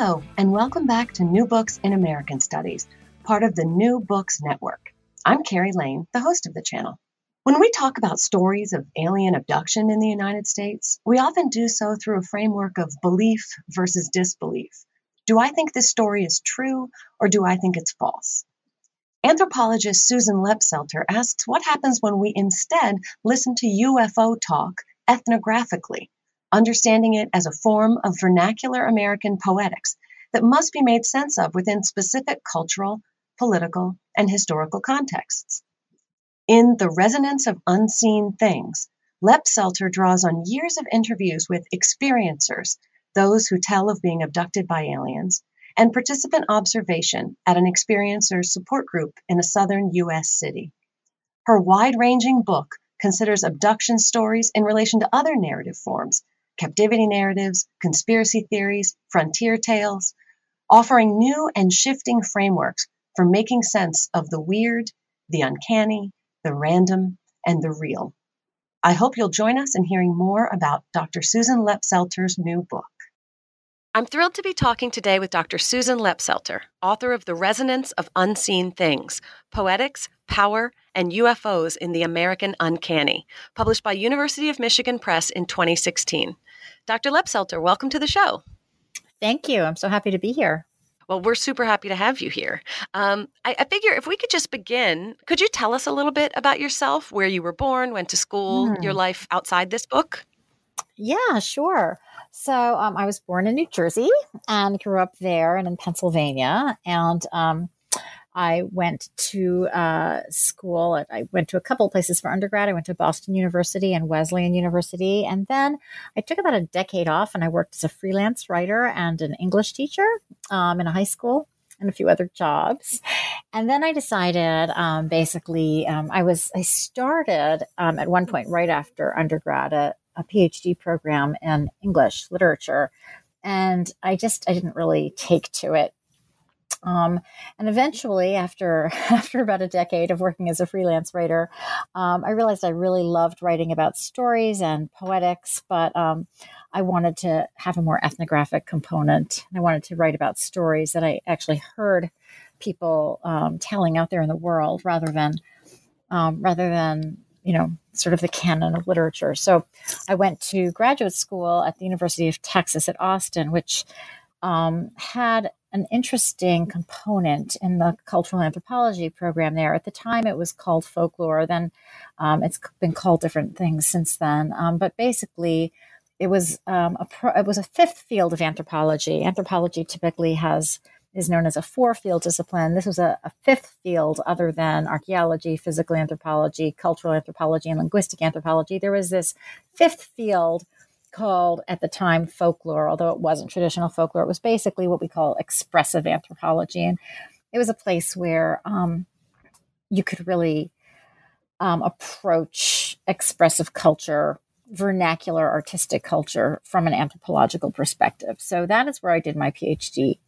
Hello, and welcome back to New Books in American Studies, part of the New Books Network. I'm Carrie Lane, the host of the channel. When we talk about stories of alien abduction in the United States, we often do so through a framework of belief versus disbelief. Do I think this story is true, or do I think it's false? Anthropologist Susan Lepselter asks what happens when we instead listen to UFO talk ethnographically understanding it as a form of vernacular American poetics that must be made sense of within specific cultural, political, and historical contexts. In The Resonance of Unseen Things, Lepselter draws on years of interviews with experiencers, those who tell of being abducted by aliens, and participant observation at an experiencer support group in a southern U.S. city. Her wide ranging book considers abduction stories in relation to other narrative forms captivity narratives, conspiracy theories, frontier tales, offering new and shifting frameworks for making sense of the weird, the uncanny, the random, and the real. I hope you'll join us in hearing more about Dr. Susan Lepselter's new book. I'm thrilled to be talking today with Dr. Susan Lepselter, author of The Resonance of Unseen Things Poetics, Power, and UFOs in the American Uncanny, published by University of Michigan Press in 2016. Dr. Lepselter, welcome to the show. Thank you. I'm so happy to be here. Well, we're super happy to have you here. Um, I, I, figure if we could just begin, could you tell us a little bit about yourself, where you were born, went to school, mm. your life outside this book? Yeah, sure. So um, I was born in New Jersey and grew up there and in Pennsylvania. And um, I went to uh, school. I went to a couple places for undergrad. I went to Boston University and Wesleyan University. And then I took about a decade off and I worked as a freelance writer and an English teacher um, in a high school and a few other jobs. And then I decided um, basically, um, I was, I started um, at one point right after undergrad a, a PhD program in English literature. And I just, I didn't really take to it um, and eventually, after after about a decade of working as a freelance writer, um, I realized I really loved writing about stories and poetics, but um, I wanted to have a more ethnographic component. I wanted to write about stories that I actually heard people um, telling out there in the world, rather than um, rather than you know sort of the canon of literature. So I went to graduate school at the University of Texas at Austin, which um, had an interesting component in the cultural anthropology program there. At the time, it was called folklore. Then um, it's been called different things since then. Um, but basically, it was um, a pro- it was a fifth field of anthropology. Anthropology typically has is known as a four field discipline. This was a, a fifth field other than archaeology, physical anthropology, cultural anthropology, and linguistic anthropology. There was this fifth field called at the time folklore, although it wasn't traditional folklore. It was basically what we call expressive anthropology. And it was a place where um, you could really um, approach expressive culture, vernacular artistic culture from an anthropological perspective. So that is where I did my PhD,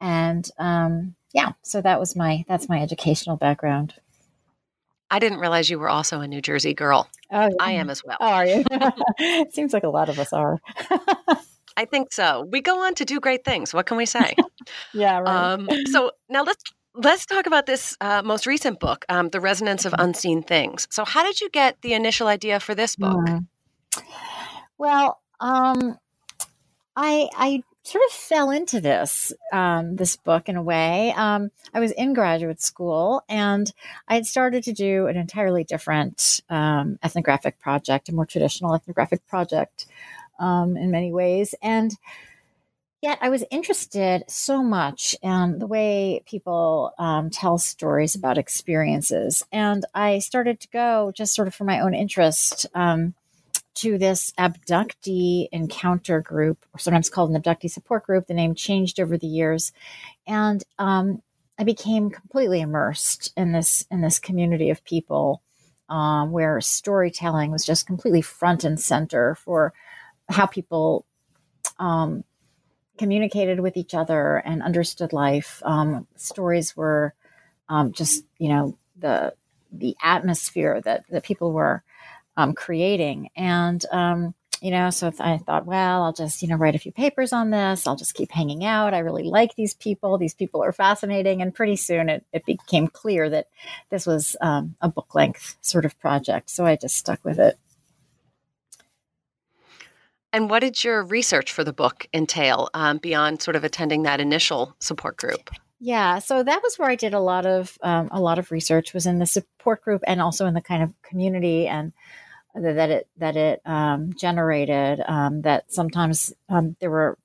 and um, yeah, so that was my that's my educational background. I didn't realize you were also a New Jersey girl. Oh, yeah. I am as well. Oh, are you? it seems like a lot of us are. I think so. We go on to do great things. What can we say? yeah, right. Um, so now let's let's talk about this uh, most recent book, um, "The Resonance of Unseen Things." So, how did you get the initial idea for this book? Mm. Well, um, I I sort of fell into this um, this book in a way. Um, I was in graduate school and I had started to do an entirely different um, ethnographic project, a more traditional ethnographic project um, in many ways, and yet I was interested so much in the way people um, tell stories about experiences, and I started to go just sort of for my own interest um, to this abductee encounter group, or sometimes called an abductee support group. The name changed over the years, and um, I became completely immersed in this in this community of people, um, where storytelling was just completely front and center for how people um, communicated with each other and understood life. Um, stories were um, just you know the the atmosphere that that people were um, creating. And, um, you know, so I thought, well, I'll just, you know, write a few papers on this. I'll just keep hanging out. I really like these people. These people are fascinating. And pretty soon it, it became clear that this was um, a book length sort of project. So I just stuck with it. And what did your research for the book entail um, beyond sort of attending that initial support group? Yeah, so that was where I did a lot of um, a lot of research was in the support group and also in the kind of community and that it that it um, generated. Um, that sometimes um, there were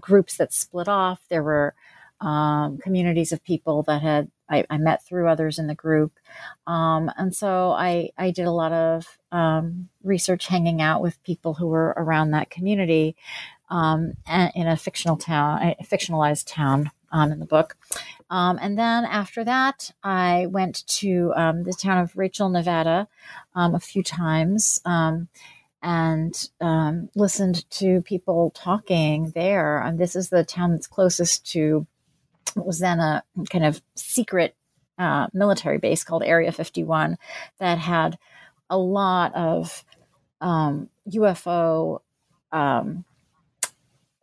groups that split off. There were um, communities of people that had I, I, met through others in the group, um, and so I I did a lot of um, research, hanging out with people who were around that community in a fictional town, a fictionalized town in the book. Um, and then after that, I went to um, the town of Rachel, Nevada, um, a few times um, and um, listened to people talking there. And this is the town that's closest to what was then a kind of secret uh, military base called Area 51 that had a lot of UFO um,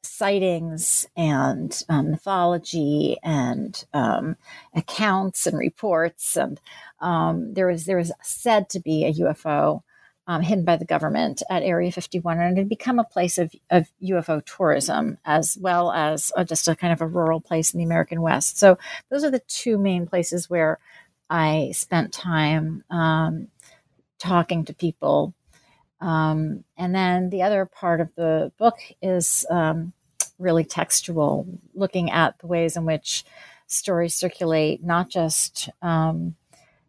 sightings and um, mythology and um, accounts and reports. And um, there was there was said to be a UFO um, hidden by the government at Area 51, and it had become a place of, of UFO tourism as well as uh, just a kind of a rural place in the American West. So those are the two main places where I spent time um, talking to people um, and then the other part of the book is um, really textual, looking at the ways in which stories circulate, not just um,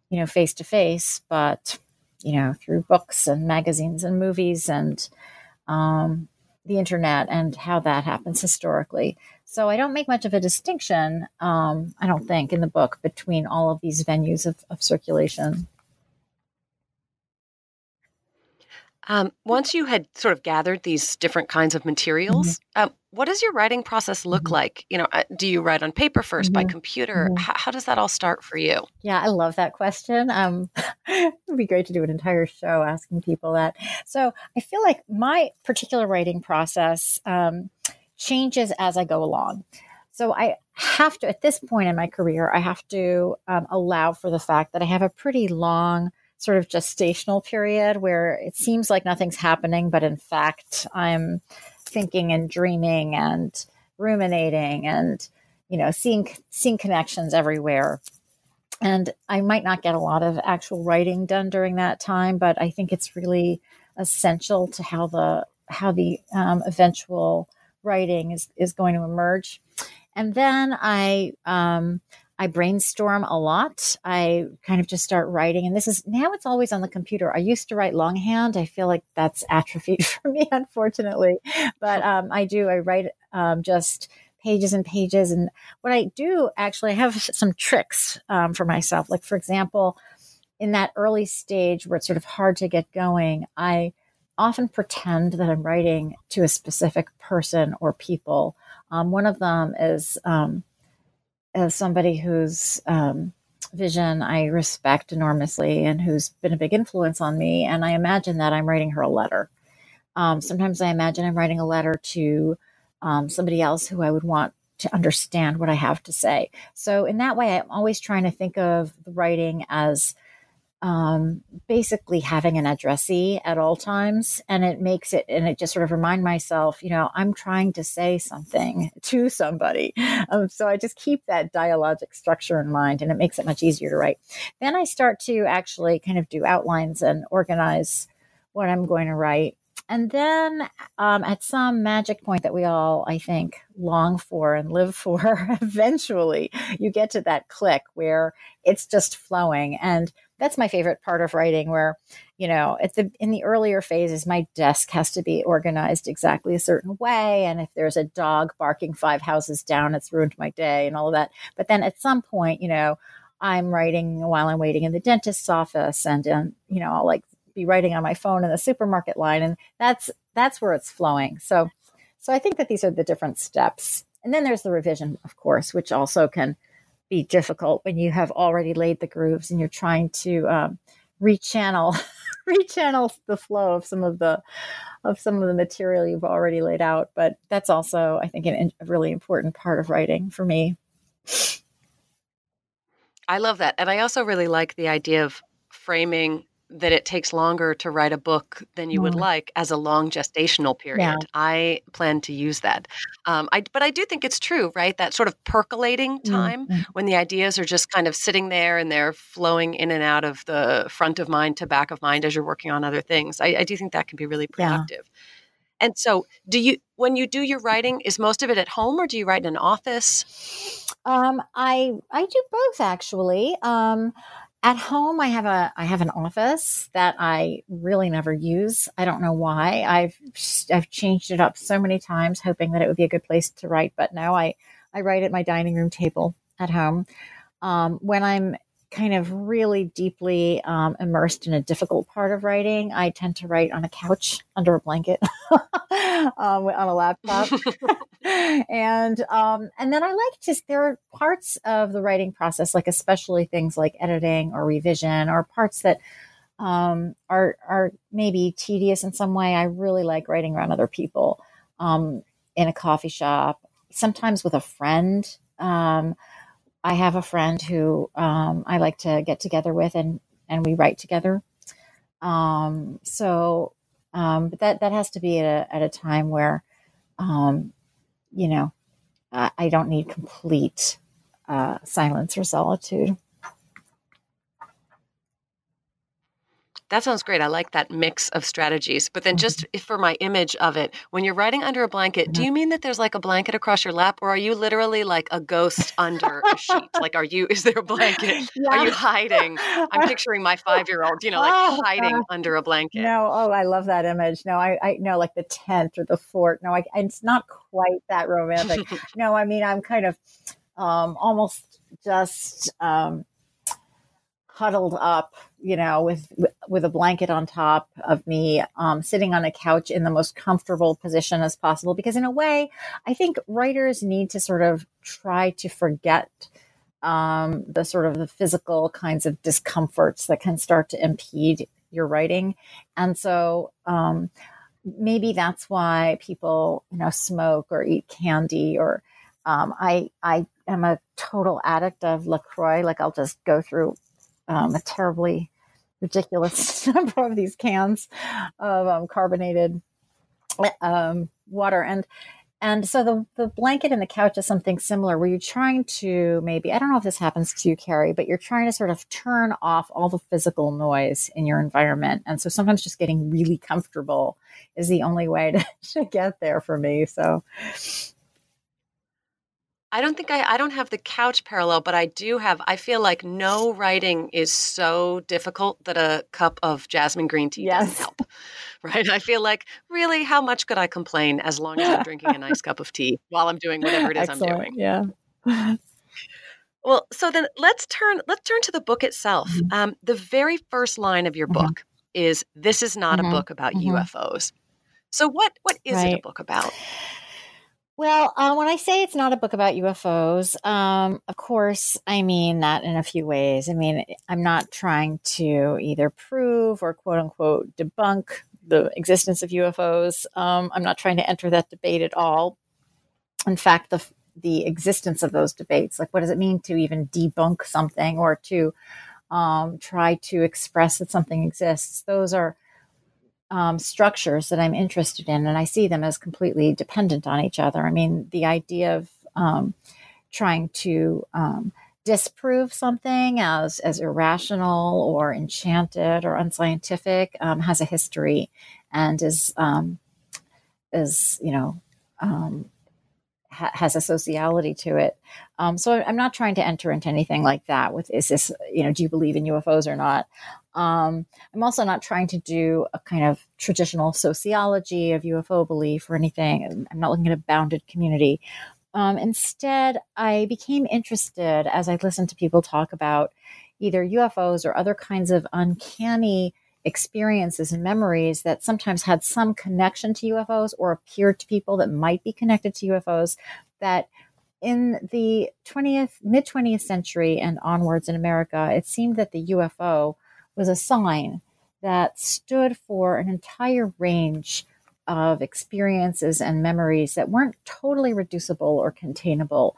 you know face to face, but you know through books and magazines and movies and um, the internet and how that happens historically. So I don't make much of a distinction, um, I don't think, in the book between all of these venues of, of circulation. Um, once you had sort of gathered these different kinds of materials, mm-hmm. um, what does your writing process look mm-hmm. like? You know, uh, do you write on paper 1st mm-hmm. by computer? H- how does that all start for you? Yeah, I love that question. Um, it would be great to do an entire show asking people that. So I feel like my particular writing process um, changes as I go along. So I have to, at this point in my career, I have to um, allow for the fact that I have a pretty long sort of gestational period where it seems like nothing's happening, but in fact, I'm thinking and dreaming and ruminating and you know seeing seeing connections everywhere. And i might not get a lot of actual writing done during that time but i think it's really essential to how the how the um, eventual writing is is going to emerge. And then i um, I brainstorm a lot. I kind of just start writing. And this is now it's always on the computer. I used to write longhand. I feel like that's atrophied for me, unfortunately. But um, I do, I write um, just pages and pages. And what I do actually, I have some tricks um, for myself. Like, for example, in that early stage where it's sort of hard to get going, I often pretend that I'm writing to a specific person or people. Um, one of them is, um, is somebody whose um, vision I respect enormously and who's been a big influence on me. And I imagine that I'm writing her a letter. Um, sometimes I imagine I'm writing a letter to um, somebody else who I would want to understand what I have to say. So, in that way, I'm always trying to think of the writing as um, basically having an addressee at all times. And it makes it, and it just sort of remind myself, you know, I'm trying to say something to somebody. Um, so I just keep that dialogic structure in mind and it makes it much easier to write. Then I start to actually kind of do outlines and organize what I'm going to write. And then um, at some magic point that we all, I think, long for and live for, eventually you get to that click where it's just flowing. And that's my favorite part of writing where you know at the in the earlier phases my desk has to be organized exactly a certain way and if there's a dog barking five houses down it's ruined my day and all of that but then at some point you know i'm writing while i'm waiting in the dentist's office and um, you know like be writing on my phone in the supermarket line and that's that's where it's flowing. So so i think that these are the different steps. And then there's the revision of course which also can be difficult when you have already laid the grooves and you're trying to um, rechannel rechannel the flow of some of the of some of the material you've already laid out. But that's also i think an, a really important part of writing for me. I love that. And i also really like the idea of framing that it takes longer to write a book than you mm. would like as a long gestational period. Yeah. I plan to use that. Um, I, but I do think it's true, right? That sort of percolating time mm. when the ideas are just kind of sitting there and they're flowing in and out of the front of mind to back of mind as you're working on other things. I, I do think that can be really productive. Yeah. And so, do you when you do your writing, is most of it at home or do you write in an office? Um, I I do both actually. Um, at home, I have a I have an office that I really never use. I don't know why. I've I've changed it up so many times, hoping that it would be a good place to write. But now I I write at my dining room table at home. Um, when I'm kind of really deeply um, immersed in a difficult part of writing, I tend to write on a couch under a blanket um, on a laptop. and um, and then I like to. There are parts of the writing process, like especially things like editing or revision, or parts that um, are are maybe tedious in some way. I really like writing around other people um, in a coffee shop, sometimes with a friend. I have a friend who um, I like to get together with, and and we write together. Um, so, um, but that that has to be at a, at a time where, um, you know, I, I don't need complete uh, silence or solitude. That sounds great. I like that mix of strategies. But then, just mm-hmm. for my image of it, when you're writing under a blanket, do mm-hmm. you mean that there's like a blanket across your lap, or are you literally like a ghost under a sheet? Like, are you? Is there a blanket? Yeah. Are you hiding? I'm picturing my five year old, you know, like oh, hiding uh, under a blanket. No, oh, I love that image. No, I, I know like the tent or the fort. No, I, it's not quite that romantic. no, I mean I'm kind of um, almost just. Um, huddled up, you know, with with a blanket on top of me, um, sitting on a couch in the most comfortable position as possible. Because in a way, I think writers need to sort of try to forget um, the sort of the physical kinds of discomforts that can start to impede your writing, and so. Um, maybe that's why people, you know, smoke or eat candy or um, I I am a total addict of Lacroix. Like I'll just go through um, a terribly ridiculous number of these cans of um, carbonated um, water and and so the the blanket and the couch is something similar where you're trying to maybe I don't know if this happens to you, Carrie, but you're trying to sort of turn off all the physical noise in your environment. And so sometimes just getting really comfortable is the only way to, to get there for me. So I don't think I I don't have the couch parallel, but I do have I feel like no writing is so difficult that a cup of jasmine green tea yes. doesn't help. Right? I feel like really how much could I complain as long as I'm drinking a nice cup of tea while I'm doing whatever it is Excellent. I'm doing. Yeah. Well, so then let's turn let's turn to the book itself. Mm-hmm. Um, the very first line of your Mhm. book is "This is not Mhm. a book about Mhm. UFOs." So what what is it a book about? Well, uh, when I say it's not a book about UFOs, um, of course, I mean that in a few ways. I mean, I'm not trying to either prove or quote unquote debunk the existence of UFOs. Um, I'm not trying to enter that debate at all. In fact, the the existence of those debates, like what does it mean to even debunk something or to um, try to express that something exists, those are um, structures that I'm interested in, and I see them as completely dependent on each other. I mean, the idea of um, trying to um, disprove something as as irrational or enchanted or unscientific um, has a history and is um, is you know um, ha- has a sociality to it. Um, so I'm not trying to enter into anything like that. With is this you know do you believe in UFOs or not? Um, I'm also not trying to do a kind of traditional sociology of UFO belief or anything. I'm not looking at a bounded community. Um, instead, I became interested as I listened to people talk about either UFOs or other kinds of uncanny experiences and memories that sometimes had some connection to UFOs or appeared to people that might be connected to UFOs that in the 20th mid 20th century and onwards in America it seemed that the UFO was a sign that stood for an entire range of experiences and memories that weren't totally reducible or containable.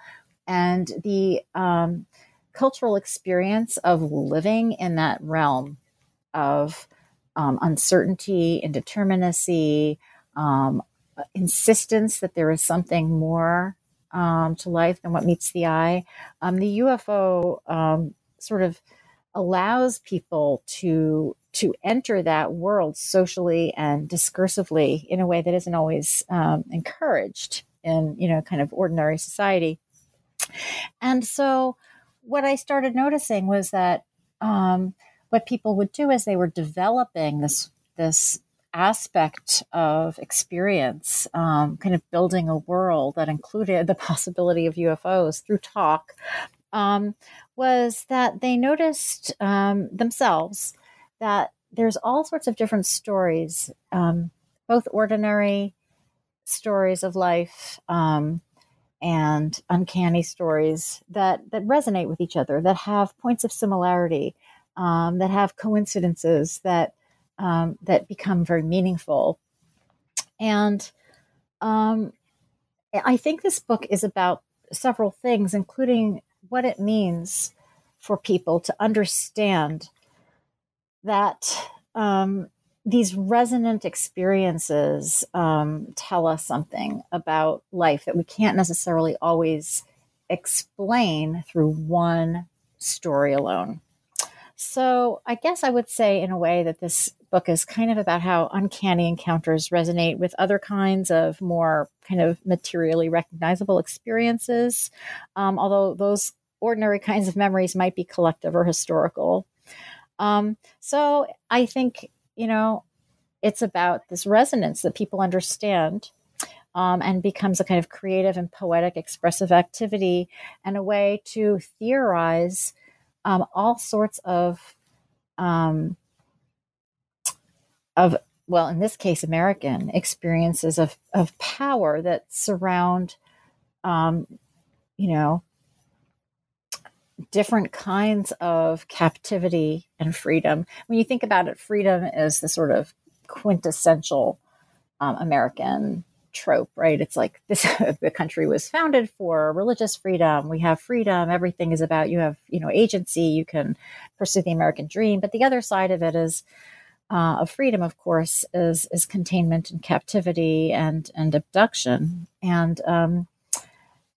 And the um, cultural experience of living in that realm of um, uncertainty, indeterminacy, um, insistence that there is something more um, to life than what meets the eye. Um, the UFO um, sort of allows people to to enter that world socially and discursively in a way that isn't always um, encouraged in you know kind of ordinary society and so what i started noticing was that what people would do as they were developing this this aspect of experience um, kind of building a world that included the possibility of ufos through talk um, was that they noticed um, themselves that there's all sorts of different stories, um, both ordinary stories of life um, and uncanny stories that that resonate with each other, that have points of similarity, um, that have coincidences that um, that become very meaningful, and um, I think this book is about several things, including what it means for people to understand that um, these resonant experiences um, tell us something about life that we can't necessarily always explain through one story alone. So, I guess I would say, in a way, that this book is kind of about how uncanny encounters resonate with other kinds of more kind of materially recognizable experiences, um, although those ordinary kinds of memories might be collective or historical. Um, so I think, you know, it's about this resonance that people understand um, and becomes a kind of creative and poetic expressive activity and a way to theorize um, all sorts of, um, of well, in this case, American experiences of, of power that surround, um, you know, different kinds of captivity and freedom. When you think about it, freedom is the sort of quintessential um, American trope, right? It's like this: the country was founded for religious freedom. We have freedom. Everything is about you have, you know, agency. You can pursue the American dream. But the other side of it is uh, of freedom, of course, is is containment and captivity and and abduction. And um,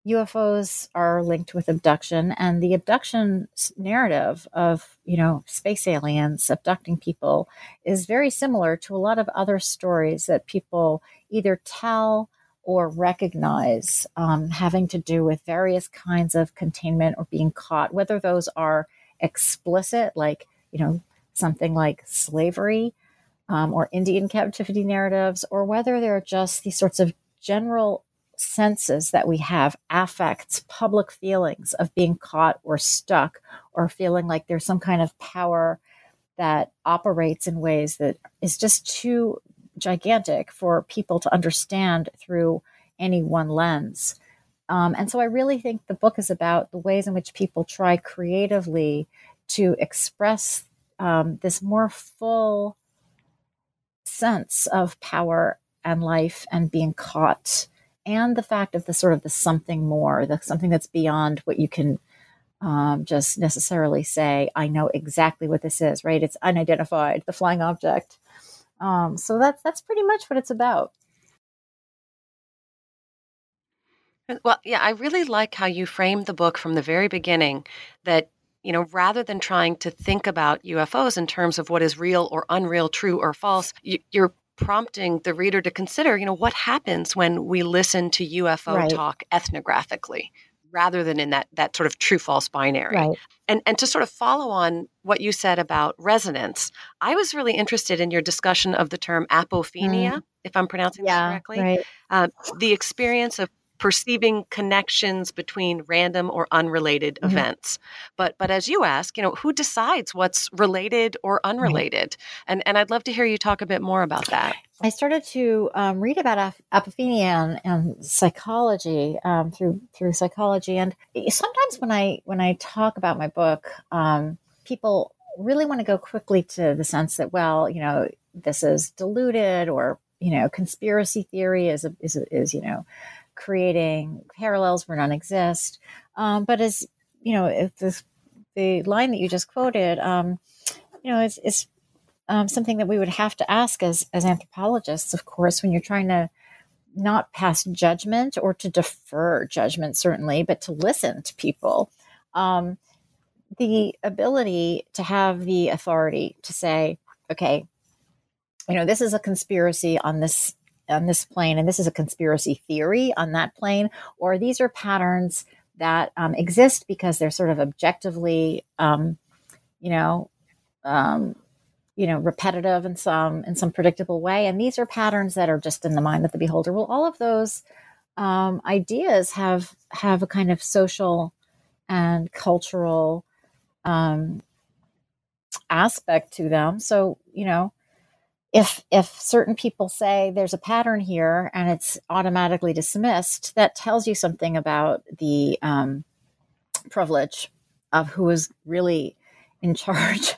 UFOs are linked with abduction, and the abduction narrative of you know space aliens abducting people is very similar to a lot of other stories that people either tell or recognize, um, having to do with various kinds of containment or being caught. Whether those are explicit, like you know something like slavery um, or Indian captivity narratives, or whether they're just these sorts of general senses that we have, affects, public feelings of being caught or stuck or feeling like there's some kind of power that operates in ways that is just too gigantic for people to understand through any one lens. Um, and so I really think the book is about the ways in which people try creatively to express um, this more full sense of power and life and being caught and the fact of the sort of the something more the something that's beyond what you can um, just necessarily say i know exactly what this is right? It's unidentified the flying object. Um, so that's that's pretty much what it's about. Well yeah i really like how you framed the book from the very beginning that you know rather than trying to think about ufos in terms of what is real or unreal true or false you, you're prompting the reader to consider, you know, what happens when we listen to UFO right. talk ethnographically rather than in that that sort of true false binary. Right. And and to sort of follow on what you said about resonance, I was really interested in your discussion of the term apophenia, mm. if I'm pronouncing yeah, that correctly. Right. Uh, the experience of perceiving connections between random or unrelated mm-hmm. events. But but as you ask, you know, who decides what's related or unrelated? And and I'd love to hear you talk a bit more about that. I started to um, read about apophenia and, and psychology um, through through psychology, and sometimes when I when I talk about my book, um, people really want to go quickly to the sense that well, you know, this is diluted or you know, conspiracy theory is a, is a, is you know creating parallels where none exist. Um, but as you know, this, the line that you just quoted, um, you know, is, is um, something that we would have to ask as as anthropologists, of course, when you're trying to not pass judgment or to defer judgment, certainly, but to listen to people. Um, the ability to have the authority to say, okay, you know, this is a conspiracy on this on this plane and this is a conspiracy theory on that plane or these are patterns that um, exist because they're sort of objectively um, you know um, you know repetitive in some in some predictable way. And these are patterns that are just in the mind of the beholder. Well all of those um, ideas have have a kind of social and cultural um, aspect to them. So you know if if certain people say there's a pattern here and it's automatically dismissed, that tells you something about the um, privilege of who is really in charge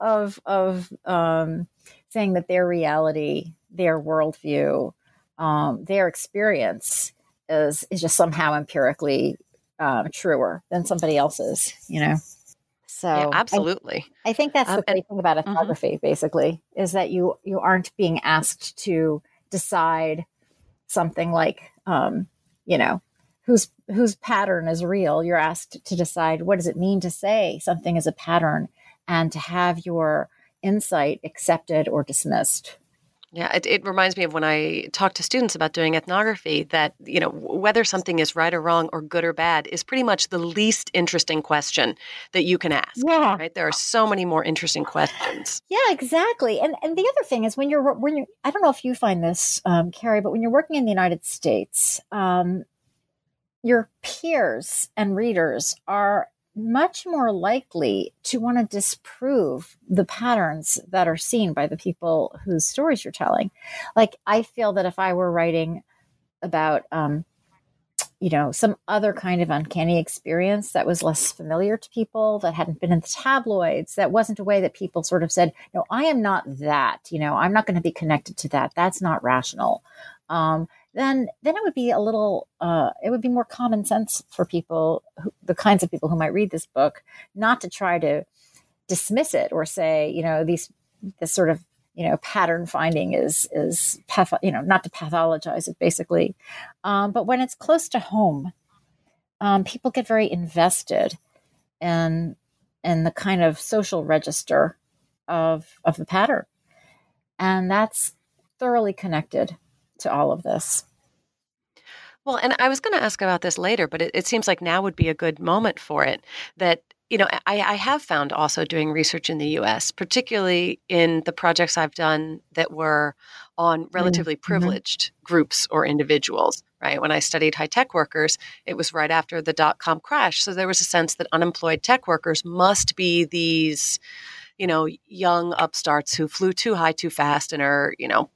of of um, saying that their reality, their worldview, um, their experience is is just somehow empirically um, truer than somebody else's. You know. So yeah, absolutely. I, I, think that's um, the great thing about mm-hmm. ethnography, mm-hmm. basically, is that you you aren't being asked to decide something like, um, you know, whose whose pattern is real. You're asked to decide what does it mean to say something is a pattern, and to have your insight accepted or dismissed. Yeah, it, it reminds me of when I talk to students about doing ethnography that, you know, whether something is right or wrong or good or bad is pretty much the least interesting question that you can ask. Yeah. Right? There are so many more interesting questions. Yeah, exactly. And and the other thing is when you're when you I don't know if you find this, um, Carrie, but when you're working in the United States, um, your peers and readers are much more likely to want to disprove the patterns that are seen by the people whose stories you're telling. Like, I feel that if I were writing about, um, you know, some other kind of uncanny experience that was less familiar to people, that hadn't been in the tabloids, that wasn't a way that people sort of said, no, I am not that, you know, I'm not going to be connected to that. That's not rational. Um, then then it would be a little uh, it would be more common sense for people who, the kinds of people who might read this book not to try to dismiss it or say you know these this sort of you know pattern finding is is patho- you know not to pathologize it basically. Um, but when it's close to home um, people get very invested in in the kind of social register of of the pattern. And that's thoroughly connected to all of this. Well, and I was going to ask about this later, but it, it, seems like now would be a good moment for it. That, you know, I, I have found also doing research in the US, particularly in the projects I've done that were on relatively mm-hmm. privileged groups or individuals, right? When I studied high tech workers, it was right after the dot com crash. So there was a sense that unemployed tech workers must be these, you know, young upstarts who flew too high too fast and are, you know,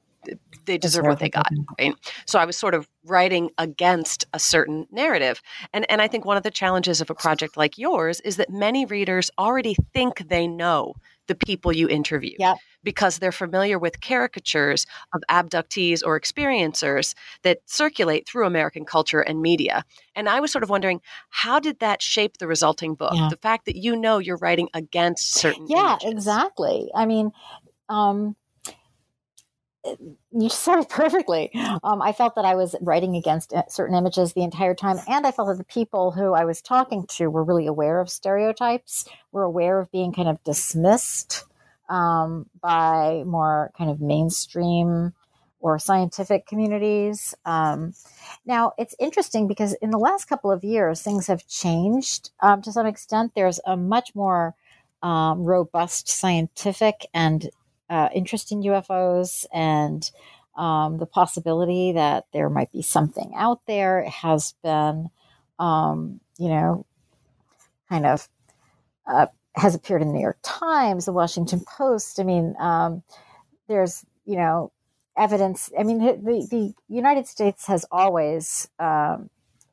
they deserve what they got right so i was sort of writing against a certain narrative and and i think one of the challenges of a project like yours is that many readers already think they know the people you interview yep. because they're familiar with caricatures of abductees or experiencers that circulate through American culture and media. And I was sort of wondering, how did that shape the resulting book? Yeah. The fact that you know you're writing against certain yeah images. exactly i mean um you said it perfectly. Um, I felt that I was writing against uh, certain images the entire time, and I felt that the people who I was talking to were really aware of stereotypes, were aware of being kind of dismissed um, by more kind of mainstream or scientific communities. Um, now, it's interesting because in the last couple of years, things have changed um, to some extent. There's a much more um, robust scientific and uh, interest in UFOs and um, the possibility that there might be something out there has been, um, you know, kind of uh, has appeared in the New York Times, the Washington Post. I mean, um, there's, you know, evidence. I mean, the, the United States has always um,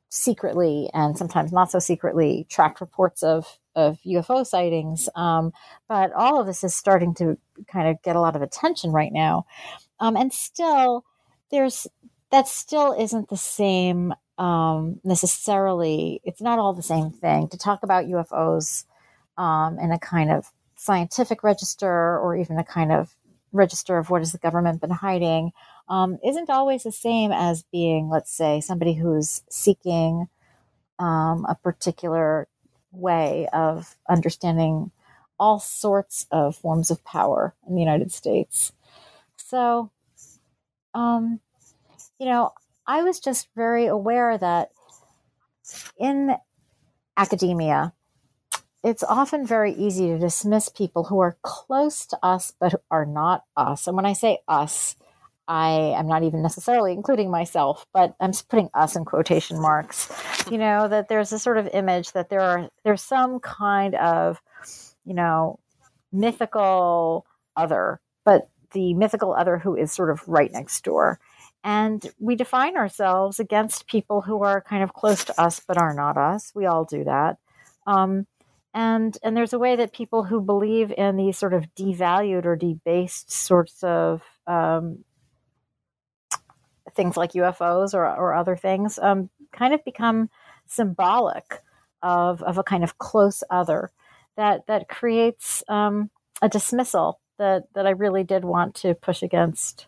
secretly and sometimes not so secretly tracked reports of of UFO sightings. Um, but all of this is starting to kind of get a lot of attention right now. Um, and still, there's that still isn't the same um, necessarily. It's not all the same thing to talk about UFOs um, in a kind of scientific register or even a kind of register of what has the government been hiding um, isn't always the same as being, let's say, somebody who's seeking um, a particular way of understanding all sorts of forms of power in the United States. So, um, you know, I was just very aware that in academia, it's often very easy to dismiss people who are close to us but are not us. And when I say us, I am not even necessarily including myself, but I'm putting us in quotation marks. You know that there's a sort of image that there are there's some kind of you know mythical other, but the mythical other who is sort of right next door. And we define ourselves against people who are kind of close to us but are not us. We all do that. Um, and and there's a way that people who believe in these sort of devalued or debased sorts of um, things like UFOs or, or other things um, kind of become symbolic of, of a kind of close other that that creates um, a dismissal that that I really did want to push against.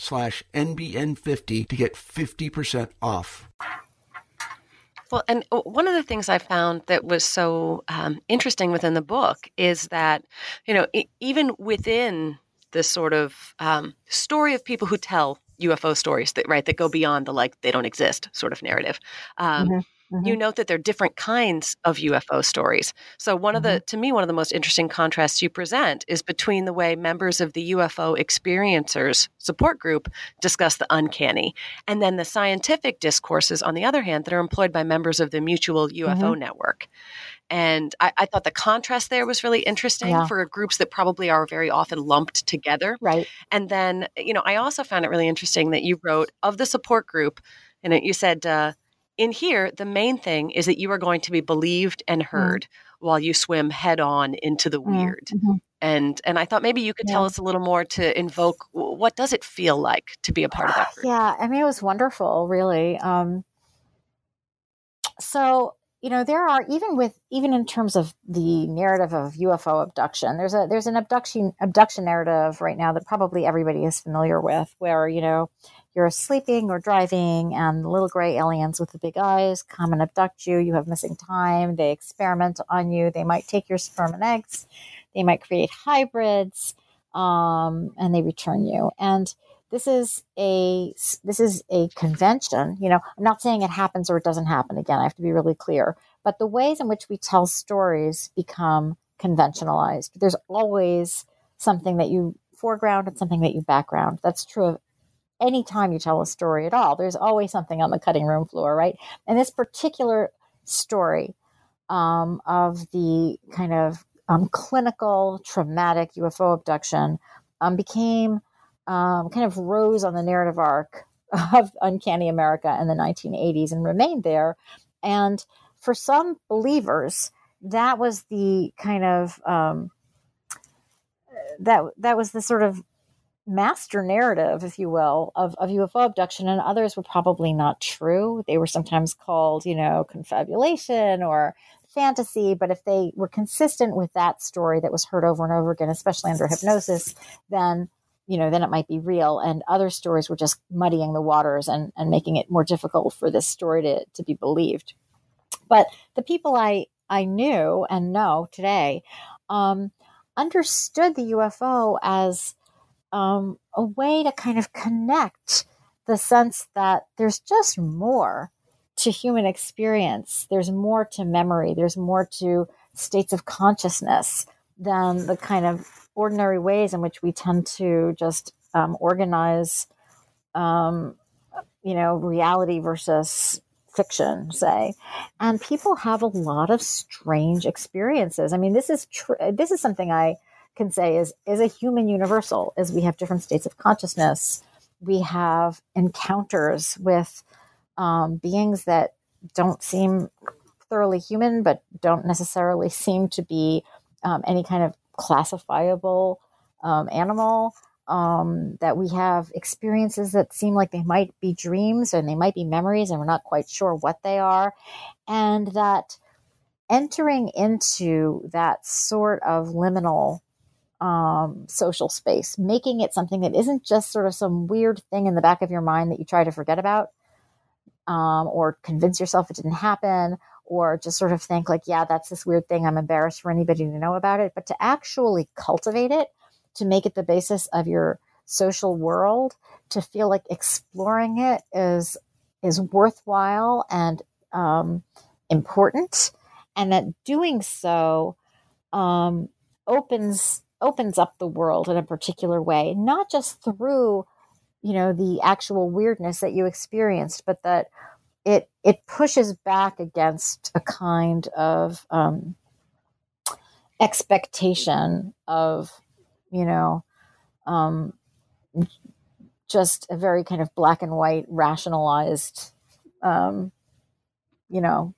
slash NBN50 to get 50% off. Well, and one of the things I found that was so um, interesting within the book is that, you know, e- even within this sort of um, story of people who tell UFO stories that right that go beyond the like they don't exist sort of narrative. Um, Mhm, mhm. You note that there are different kinds of UFO stories. So one of the to me one of the most interesting contrasts you present is between the way members of the UFO experiencers support group discuss the uncanny and then the scientific discourses on the other hand that are employed by members of the mutual UFO network. And I, I thought the contrast there was really interesting Yeah. for groups that probably are very often lumped together. Right. And then, you know, I also found it really interesting that you wrote of the support group, and it- you said uh, in here, the main thing is that you are going to be believed and Mm-hmm. heard while you swim head on into the weird. Mhm. And and I thought maybe you could tell us a little more to invoke what does it feel like to be a part of that group? Yeah, I mean, it was wonderful, really. Um, so you know, there are even with even in terms of the narrative of UFO abduction, there's a there's an abduction abduction narrative right now that probably everybody is familiar with, where you know you're sleeping or driving, and the little gray aliens with the big eyes come and abduct you. You have missing time. They experiment on you. They might take your sperm and eggs. They might create hybrids, um, and they return you. And this is a this is a convention you know i'm not saying it happens or it doesn't happen again i have to be really clear but the ways in which we tell stories become conventionalized there's always something that you foreground and something that you background that's true of any time you tell a story at all there's always something on the cutting room floor right and this particular story um, of the kind of um, clinical traumatic ufo abduction um, became um, kind of rose on the narrative arc of Uncanny America in the 1980s and remained there. And for some believers, that was the kind of um, that that was the sort of master narrative, if you will, of, of UFO abduction, and others were probably not true. They were sometimes called, you know, confabulation or fantasy, but if they were consistent with that story that was heard over and over again, especially under hypnosis, then you know, then it might be real. And other stories were just muddying the waters and, and making it more difficult for this story to, to be believed. But the people I, I knew and know today um, understood the UFO as um, a way to kind of connect the sense that there's just more to human experience. There's more to memory. There's more to states of consciousness than the kind of ordinary ways in which we tend to just um, organize, um, you know, reality versus fiction, say. And people have a lot of strange experiences. I mean, this is this is something I can say is is a human universal. Is we have different states of consciousness. We have encounters with um, beings that don't seem thoroughly human, but don't necessarily seem to be um, any kind of classifiable um, animal. Um, that we have experiences that seem like they might be dreams and they might be memories, and we're not quite sure what they are. And that entering into that sort of liminal um, social space, making it something that isn't just sort of some weird thing in the back of your mind that you try to forget about um, or convince yourself it didn't happen or just sort of think like, yeah, that's this weird thing. I'm embarrassed for anybody to know about it. But to actually cultivate it, to make it the basis of your social world, to feel like exploring it is is worthwhile and um, important, and that doing so um, opens opens up the world in a particular way, not just through you know the actual weirdness that you experienced, but that it it pushes back against a kind of um, expectation of you know um, just a very kind of black and white rationalized um, you know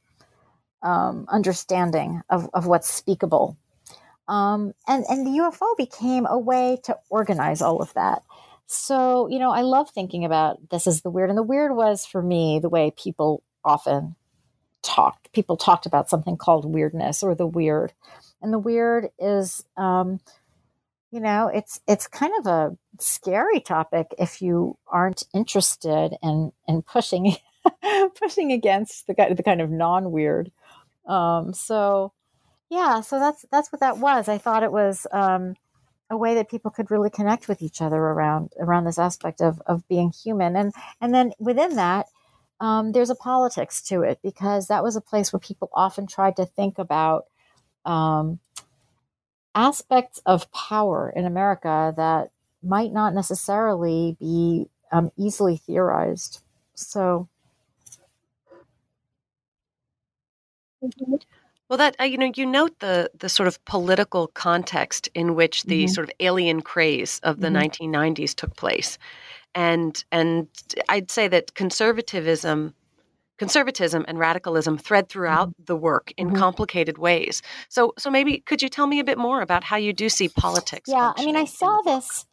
um, understanding of, of what's speakable um, and and the UFO became a way to organize all of that so, you know, I love thinking about this as the weird. And the weird was for me the way people often talked. People talked about something called weirdness or the weird. And the weird is um, you know, it's it's kind of a scary topic if you aren't interested in in pushing pushing against the the kind of non-weird. Um, so yeah, so that's that's what that was. I thought it was um a way that people could really connect with each other around around this aspect of of being human and and then within that um, there's a politics to it because that was a place where people often tried to think about um, aspects of power in America that might not necessarily be um, easily theorized. So, Well, that uh, you know, you note the the sort of political context in which the Mhm. sort of alien craze of the Mhm. 1990s took place, and and I'd say that conservatism conservatism and radicalism thread throughout mm-hmm. the work in mm-hmm. complicated ways. So, so maybe could you tell me a bit more about how you do see politics? Yeah, I mean, I saw this.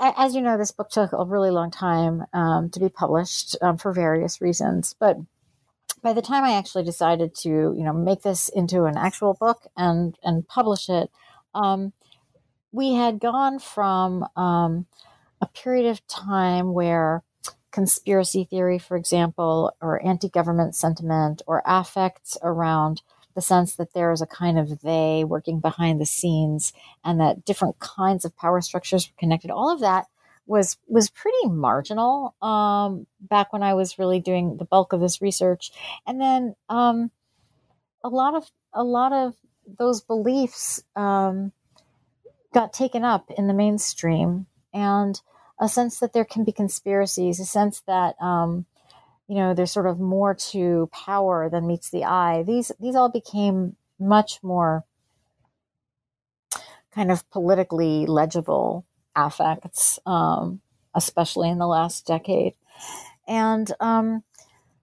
As you know, this book took a really long time um, to be published um, for various reasons, but by the time I actually decided to, you know, make this into an actual book and and publish it, um, we had gone from um, a period of time where conspiracy theory, for example, or anti government sentiment, or affects around the sense that there is a kind of they working behind the scenes and that different kinds of power structures were connected. All of that was was pretty marginal um, back when I was really doing the bulk of this research, and then um, a lot of a lot of those beliefs um, got taken up in the mainstream, and a sense that there can be conspiracies, a sense that um, you know there's sort of more to power than meets the eye. These these all became much more kind of politically legible affects, um, especially in the last decade. And um,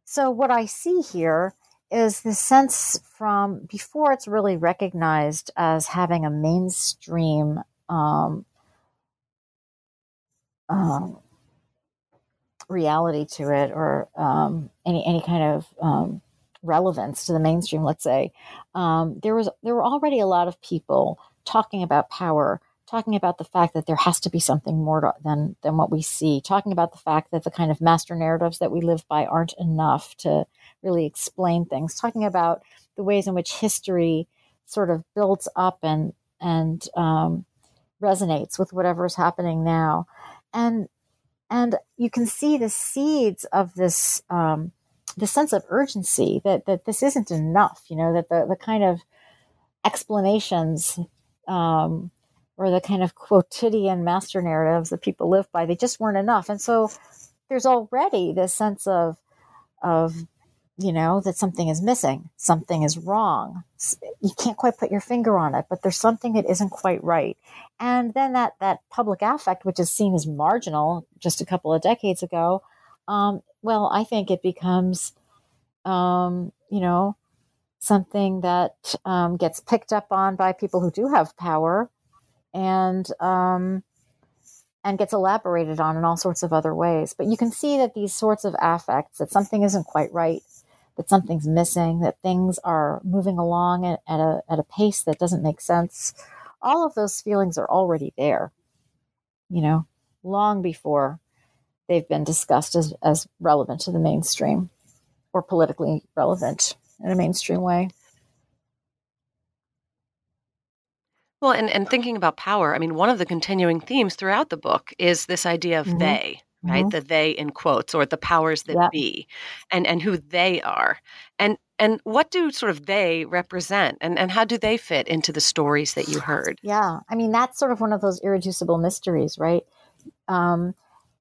so, what I see here is the sense from before it's really recognized as having a mainstream um, um, reality to it or um, any any kind of um, relevance to the mainstream. Let's say um, there was there were already a lot of people talking about power, talking about the fact that there has to be something more to, than than what we see, talking about the fact that the kind of master narratives that we live by aren't enough to really explain things, talking about the ways in which history sort of builds up and and um, resonates with whatever is happening now and and you can see the seeds of this um, the sense of urgency that that this isn't enough. You know that the the kind of explanations um, or the kind of quotidian master narratives that people live by they just weren't enough, and so there's already this sense of of you know that something is missing something is wrong. You can't quite put your finger on it but there's something that isn't quite right. And then that that public affect which is seen as marginal just a couple of decades ago um, well i think it becomes um, you know something that um, gets picked up on by people who do have power and um, and gets elaborated on in all sorts of other ways. But you can see that these sorts of affects, that something isn't quite right, that something's missing, that things are moving along at, at, a, at a pace that doesn't make sense. All of those feelings are already there, you know, long before they've been discussed as, as relevant to the mainstream or politically relevant in a mainstream way. Well, and, and thinking about power, I mean, one of the continuing themes throughout the book is this idea of mm-hmm. they, right? Mm-hmm. The they in quotes or the powers that yeah. be and and who they are. And and what do sort of they represent and, and how do they fit into the stories that you heard? Yeah. I mean that's sort of one of those irreducible mysteries, right? Um,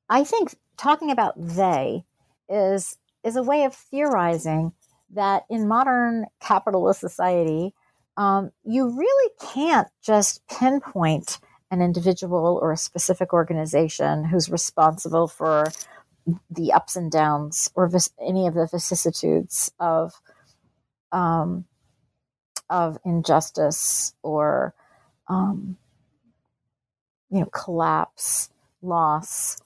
I think talking about they is is a way of theorizing that in modern capitalist society, um, you really can't just pinpoint an individual or a specific organization who's responsible for the ups and downs or vis- any of the vicissitudes of um, of injustice or um, you know collapse, loss,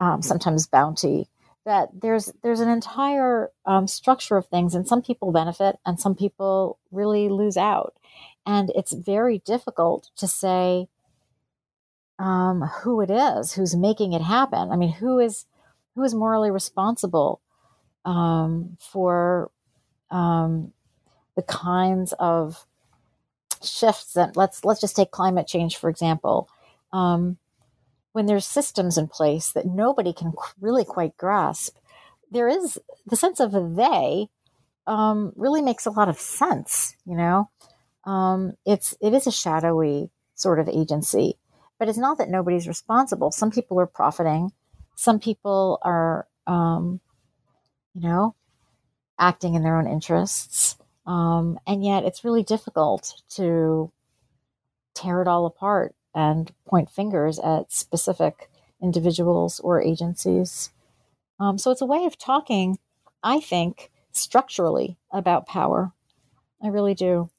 um, sometimes bounty. That there's there's an entire um, structure of things, and some people benefit, and some people really lose out, and it's very difficult to say um, who it is who's making it happen. I mean, who is who is morally responsible um, for um, the kinds of shifts that let's let's just take climate change for example. Um, when there's systems in place that nobody can really quite grasp, there is the sense of a they um, really makes a lot of sense. You know, um, it's it is a shadowy sort of agency but it's not that nobody's responsible. Some people are profiting. Some people are, um, you know, acting in their own interests. Um, and yet it's really difficult to tear it all apart and point fingers at specific individuals or agencies. Um, so it's a way of talking I think, structurally about power. I really do.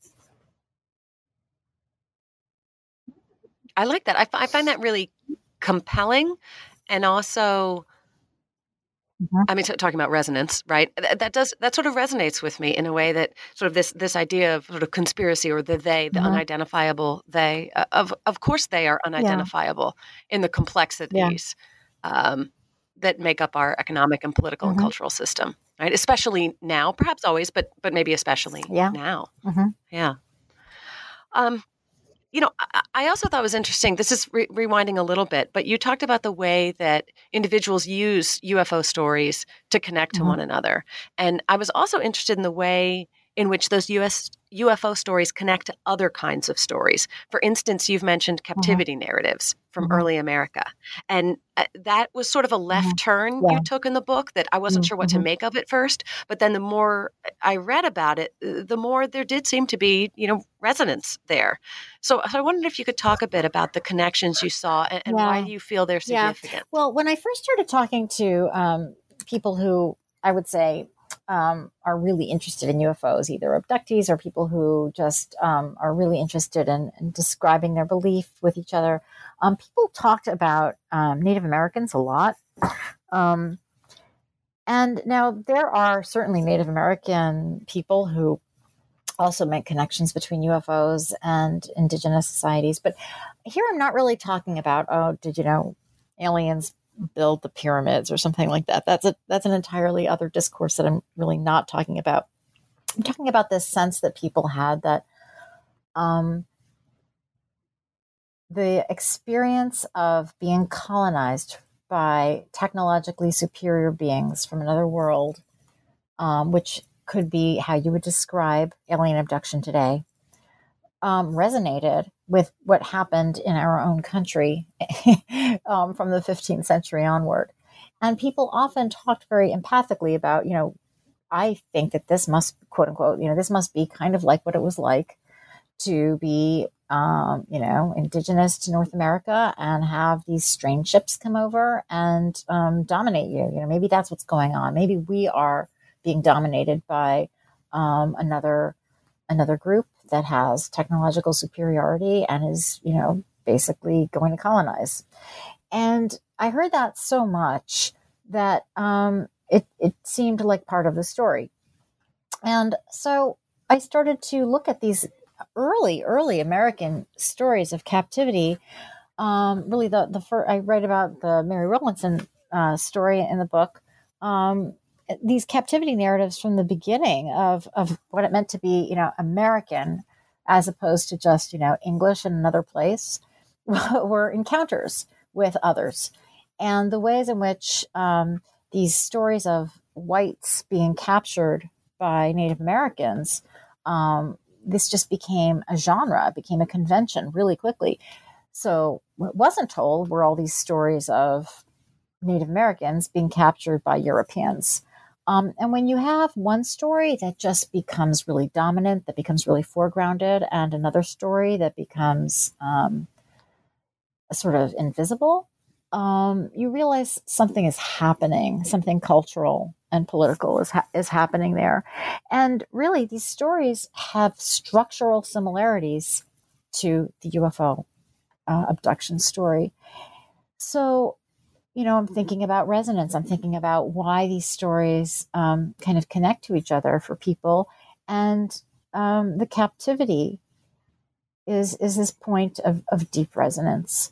I like that. I, I find that really compelling and also Mm-hmm. I mean, t- talking about resonance, right? Th- that does that sort of resonates with me in a way that sort of this this idea of sort of conspiracy or the they, the mm-hmm. unidentifiable they. Uh, of of course, they are unidentifiable yeah. in the complexities yeah. um, that make up our economic and political mm-hmm. and cultural system, right? Especially now, perhaps always, but but maybe especially yeah. now. Mm-hmm. Yeah. Um, you know, I also thought was interesting. This is re- rewinding a little bit, but you talked about the way that individuals use UFO stories to connect mm-hmm. to one another. And I was also interested in the way in which those US UFO stories connect to other kinds of stories. For instance, you've mentioned mm-hmm. captivity mm-hmm. narratives from mm-hmm. early America. And uh, that was sort of a left mm-hmm. turn yeah. you took in the book that I wasn't sure what to mm-hmm. make of it first. But then the more I read about it, uh, the more there did seem to be, you know, resonance there. So, I wondered if you could talk a bit about the connections you saw and, and yeah. why you feel they're significant. Yeah. Well, when I first started talking to um, people who I would say um, are really interested in UFOs, either abductees or people who just um, are really interested in, in, describing their belief with each other. Um, people talked about um, Native Americans a lot. Um, and now there are certainly Native American people who also make connections between UFOs and indigenous societies. But here I'm not really talking about, oh, did you know aliens build the pyramids or something like that. That's a that's an entirely other discourse that I'm really not talking about. I'm talking about this sense that people had that um, the experience of being colonized by technologically superior beings from another world, um, which could be how you would describe alien abduction today, um, resonated with what happened in our own country um, from the 15th century onward. And people often talked very empathically about, you know, I think that this must, quote unquote, you know, this must be kind of like what it was like to be, um, you know, indigenous to North America and have these strange ships come over and um, dominate you. You know, maybe that's what's going on. Maybe we are being dominated by um, another another group that has technological superiority and is, you know, basically going to colonize. And I heard that so much that um, it, it seemed like part of the story. And so I started to look at these early, early American stories of captivity. Um, really, the the first I write about the Mary Rowlandson uh, story in the book. Um, these captivity narratives from the beginning of of what it meant to be, you know, American, as opposed to just you know English in another place, were encounters with others, and the ways in which um, these stories of whites being captured by Native Americans. Um, this just became a genre, became a convention really quickly. So, what wasn't told were all these stories of Native Americans being captured by Europeans. Um, and when you have one story that just becomes really dominant, that becomes really foregrounded, and another story that becomes um, sort of invisible, um, you realize something is happening, something cultural and political is ha- is happening there, and really these stories have structural similarities to the UFO uh, abduction story. So you know, I'm thinking about resonance. I'm thinking about why these stories um, kind of connect to each other for people, and um, the captivity is is this point of, of deep resonance,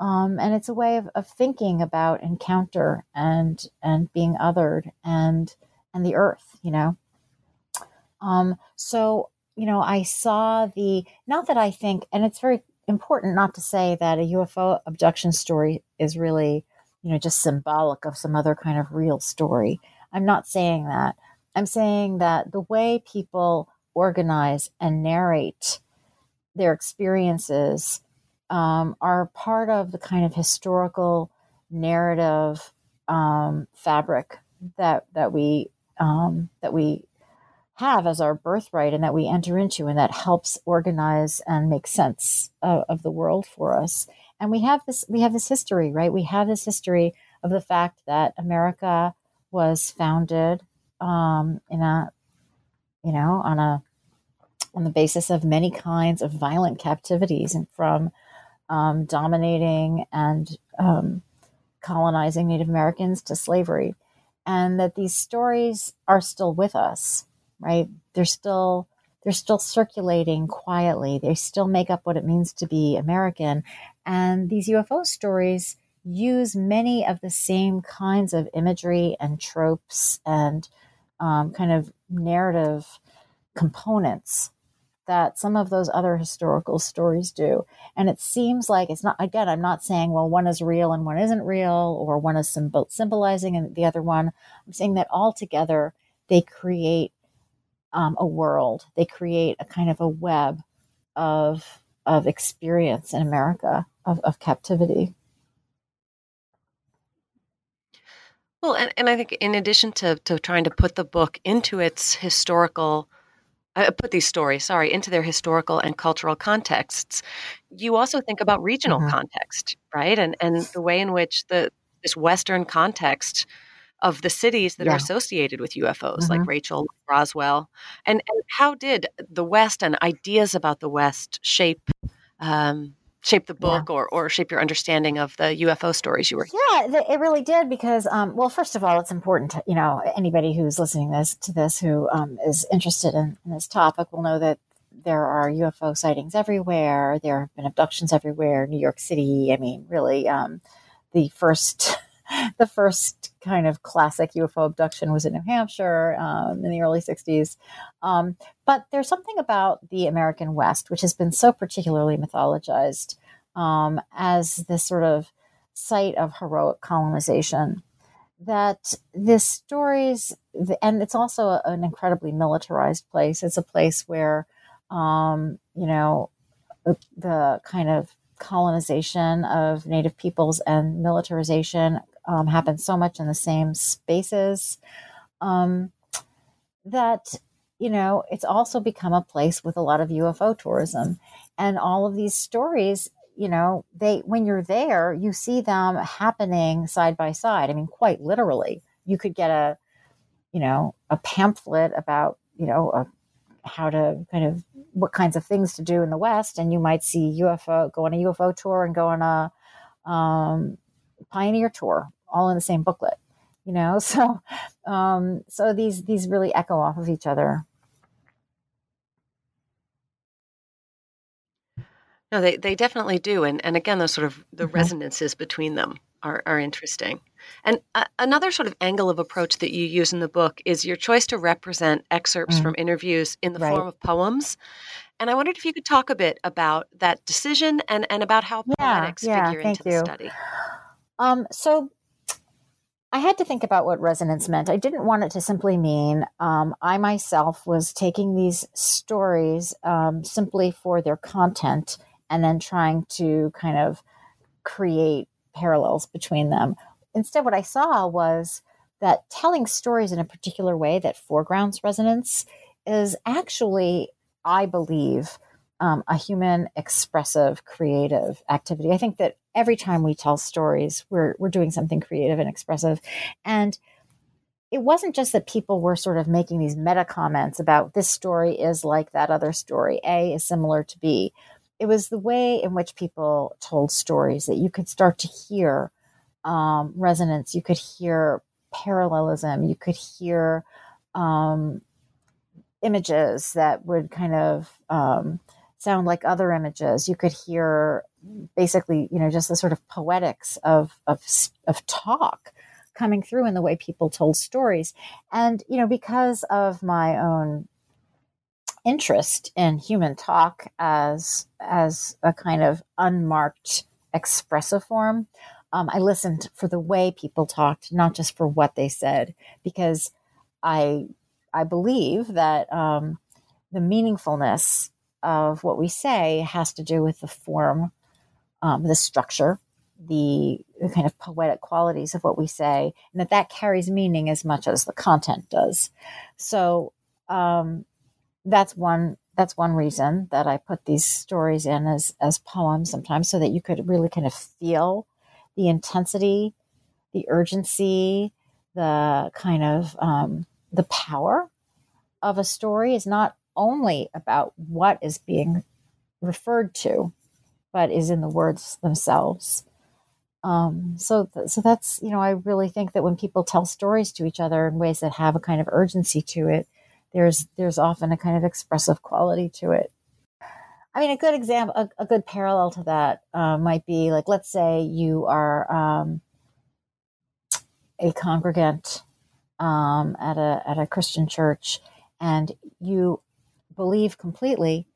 um, and it's a way of, of thinking about encounter and and being othered and and the earth. You know, um, so you know, I saw the not that I think, and it's very important not to say that a UFO abduction story is really you know, just symbolic of some other kind of real story. I'm not saying that. I'm saying that the way people organize and narrate their experiences um, are part of the kind of historical narrative um, fabric that that we um, that we have as our birthright and that we enter into and that helps organize and make sense of, of the world for us and we have this we have this history right we have this history of the fact that america was founded um, in a, you know, on a on the basis of many kinds of violent captivities and from um, dominating and um, colonizing Native Americans to slavery, and that these stories are still with us, right? They're still they're still circulating quietly. They still make up what it means to be American, and these UFO stories use many of the same kinds of imagery and tropes and um, kind of narrative components that some of those other historical stories do. And it seems like it's not, again, I'm not saying, well, one is real and one isn't real, or one is symbol, symbolizing and the other one. I'm saying that all together they create um, a world, they create a kind of a web of, of experience in America of, of captivity. Well, and, and I think in addition to, to trying to put the book into its historical uh, put these stories, sorry, into their historical and cultural contexts. You also think about regional mm-hmm. context, right? And and the way in which the this Western context of the cities that yeah. are associated with UFOs, mm-hmm. like Rachel, Roswell, and, and how did the West and ideas about the West shape um, shape the book yeah. or, or shape your understanding of the UFO stories you were hearing? Yeah, it really did because, um, well, first of all, it's important to, you know, anybody who's listening this to this who um, is interested in, in, this topic will know that there are UFO sightings everywhere. There have been abductions everywhere. New York City, I mean, really, um, the first. The first kind of classic UFO abduction was in New Hampshire um, in the early 60s. Um, but there's something about the American West, which has been so particularly mythologized um, as this sort of site of heroic colonization, that this stories, and it's also an incredibly militarized place. It's a place where, um, you know, the, the kind of colonization of native peoples and militarization um, happen so much in the same spaces um, that you know, it's also become a place with a lot of UFO tourism. And all of these stories, you know, they when you're there, you see them happening side by side. I mean, quite literally. You could get a, you know, a pamphlet about, you know, a, how to kind of what kinds of things to do in the West, and you might see UFO go on a UFO tour and go on a um, pioneer tour, all in the same booklet. You know, so um, so these these really echo off of each other. No, they, they definitely do. And, and again, those sort of the mm-hmm. resonances between them are, are interesting. And uh, another sort of angle of approach that you use in the book is your choice to represent excerpts mm. from interviews in the right. form of poems. And I wondered if you could talk a bit about that decision and, and about how yeah, poetics yeah, figure into you. the study. Um, so I had to think about what resonance meant. I didn't want it to simply mean um, I myself was taking these stories um, simply for their content and then trying to kind of create parallels between them. Instead, what I saw was that telling stories in a particular way that foregrounds resonance is actually, I believe, um, a human expressive creative activity. I think that every time we tell stories, we're we're doing something creative and expressive, and it wasn't just that people were sort of making these meta comments about this story is like that other story. A is similar to B, it was the way in which people told stories that you could start to hear um, resonance, you could hear parallelism, you could hear um, images that would kind of um, sound like other images. You could hear basically, you know, just the sort of poetics of of, of talk coming through in the way people told stories. And you know, because of my own interest in human talk as as a kind of unmarked expressive form. Um, I listened for the way people talked, not just for what they said, because I I believe that um, the meaningfulness of what we say has to do with the form, um, the structure, the, the, kind of poetic qualities of what we say, and that that carries meaning as much as the content does. So um, that's one that's one reason that I put these stories in as as poems sometimes so that you could really kind of feel the intensity, the urgency, the kind of um, the power of a story is not only about what is being referred to, but is in the words themselves. Um, so, th- so that's you know, I really think that when people tell stories to each other in ways that have a kind of urgency to it, there's there's often a kind of expressive quality to it. I mean, a good example, a, a good parallel to that uh, might be like, let's say you are um, a congregant um, at a at a Christian church, and you believe completely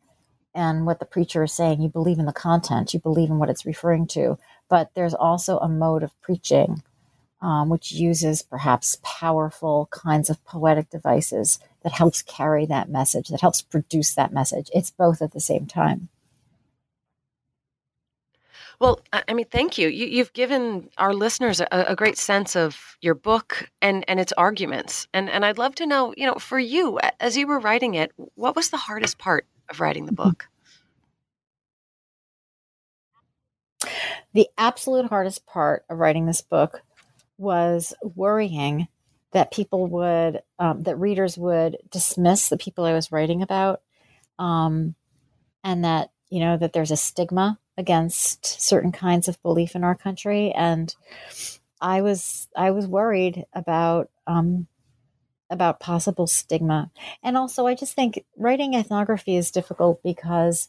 and what the preacher is saying. You believe in the content. You believe in what it's referring to. But there's also a mode of preaching um, which uses perhaps powerful kinds of poetic devices that helps carry that message, that helps produce that message. It's both at the same time. Well, I mean, thank you. you have given our listeners a, a, great sense of your book and, and its arguments. And, and I'd love to know, you know, for you, as you were writing it, what was the hardest part of writing the book? The absolute hardest part of writing this book was worrying that people would, um, that readers would dismiss the people I was writing about, um, and that you know that there's a stigma against certain kinds of belief in our country, and I was I was worried about um, about possible stigma, and also I just think writing ethnography is difficult because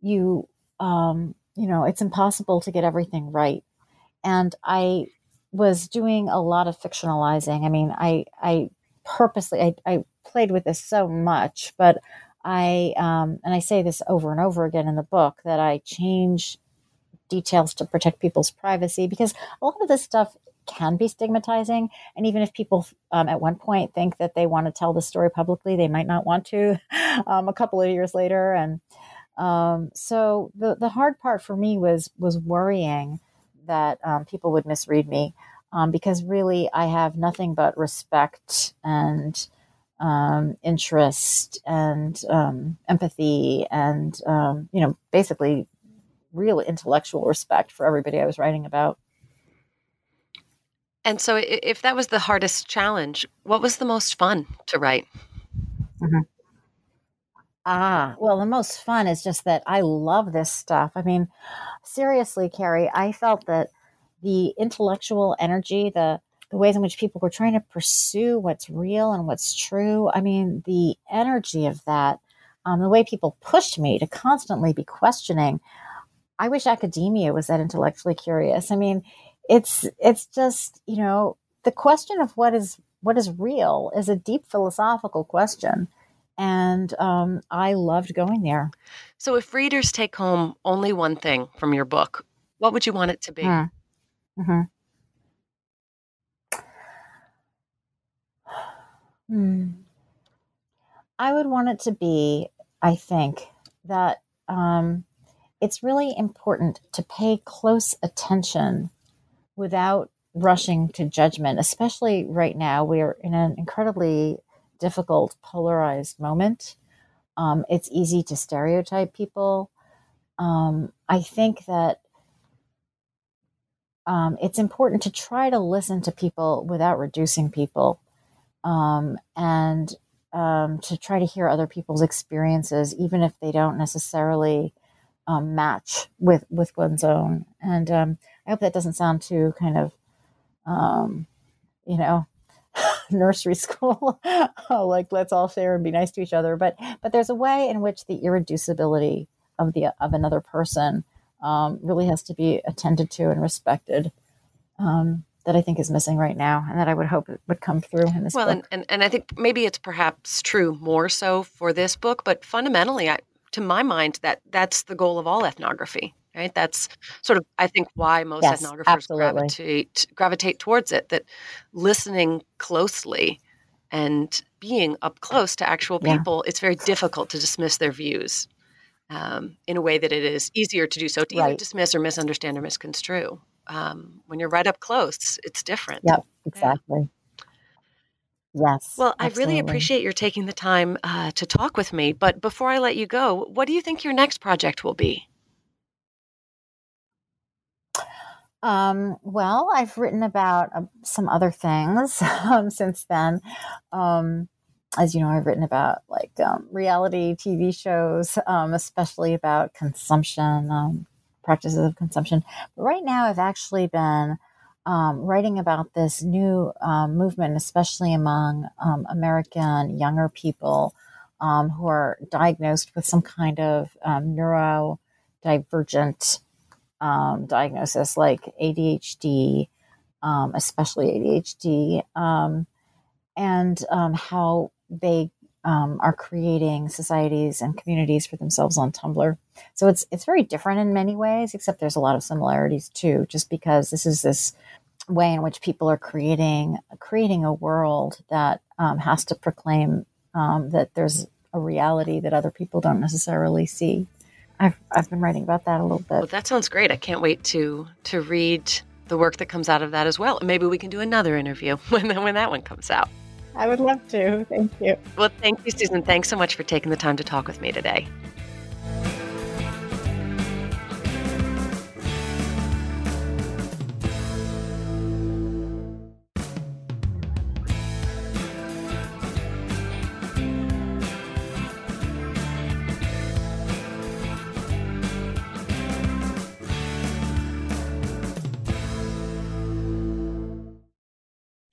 you um, you know it's impossible to get everything right, and I was doing a lot of fictionalizing. I mean, I I purposely I, I played with this so much, but I um, and I say this over and over again in the book that I change details to protect people's privacy because a lot of this stuff can be stigmatizing, and even if people um, at one point think that they want to tell the story publicly, they might not want to um, a couple of years later. And um, so the the hard part for me was was worrying that um, people would misread me um, because really I have nothing but respect and um, interest and um, empathy and um, you know basically real intellectual respect for everybody I was writing about. And so, if that was the hardest challenge, what was the most fun to write? Mm-hmm. Ah, well, the most fun is just that I love this stuff. I mean, seriously, Carrie, I felt that the intellectual energy, the the ways in which people were trying to pursue what's real and what's true. I mean, the energy of that, um, the way people pushed me to constantly be questioning. I wish academia was that intellectually curious. I mean, it's it's just you know the question of what is what is real is a deep philosophical question and um, I loved going there. So, if readers take home only one thing from your book, what would you want it to be? Mm. Mm-hmm. Hmm. I would want it to be, I think, that um, it's really important to pay close attention without rushing to judgment, especially right now. We're in an incredibly difficult, polarized moment. Um, it's easy to stereotype people. Um, I think that um, it's important to try to listen to people without reducing people um, and um, to try to hear other people's experiences, even if they don't necessarily um, match with, with one's own. And um, I hope that doesn't sound too kind of, um, you know, nursery school like let's all share and be nice to each other but but there's a way in which the irreducibility of the of another person um, really has to be attended to and respected. Um, that I think is missing right now, and that I would hope would come through in this well, book. And, and and I think maybe it's perhaps true more so for this book, but fundamentally, I, to my mind, that that's the goal of all ethnography. Right? That's sort of I think why most yes, ethnographers absolutely. gravitate gravitate towards it. That listening closely and being up close to actual people, yeah. it's very difficult to dismiss their views um, in a way that it is easier to do so to right. either dismiss or misunderstand or misconstrue. Um, when you're right up close, it's different. Yep, exactly. Yeah. Yes. Well, absolutely. I really appreciate your taking the time uh, to talk with me. But before I let you go, what do you think your next project will be? Um, well, I've written about uh, some other things um, since then. Um, as you know, I've written about like um, reality TV shows, um, especially about consumption, um, practices of consumption. But right now, I've actually been writing about this new movement, especially among American younger people who are diagnosed with some kind of neurodivergent um, diagnosis like ADHD, um, especially ADHD, um, and um, how they um, are creating societies and communities for themselves on Tumblr. So it's it's very different in many ways, except there's a lot of similarities too. Just because this is this way in which people are creating creating a world that um, has to proclaim that there's a reality that other people don't necessarily see. I've I've been writing about that a little bit. Well, that sounds great. I can't wait to to read the work that comes out of that as well. Maybe we can do another interview when when that one comes out. I would love to. Thank you. Well, thank you, Susan. Thanks so much for taking the time to talk with me today.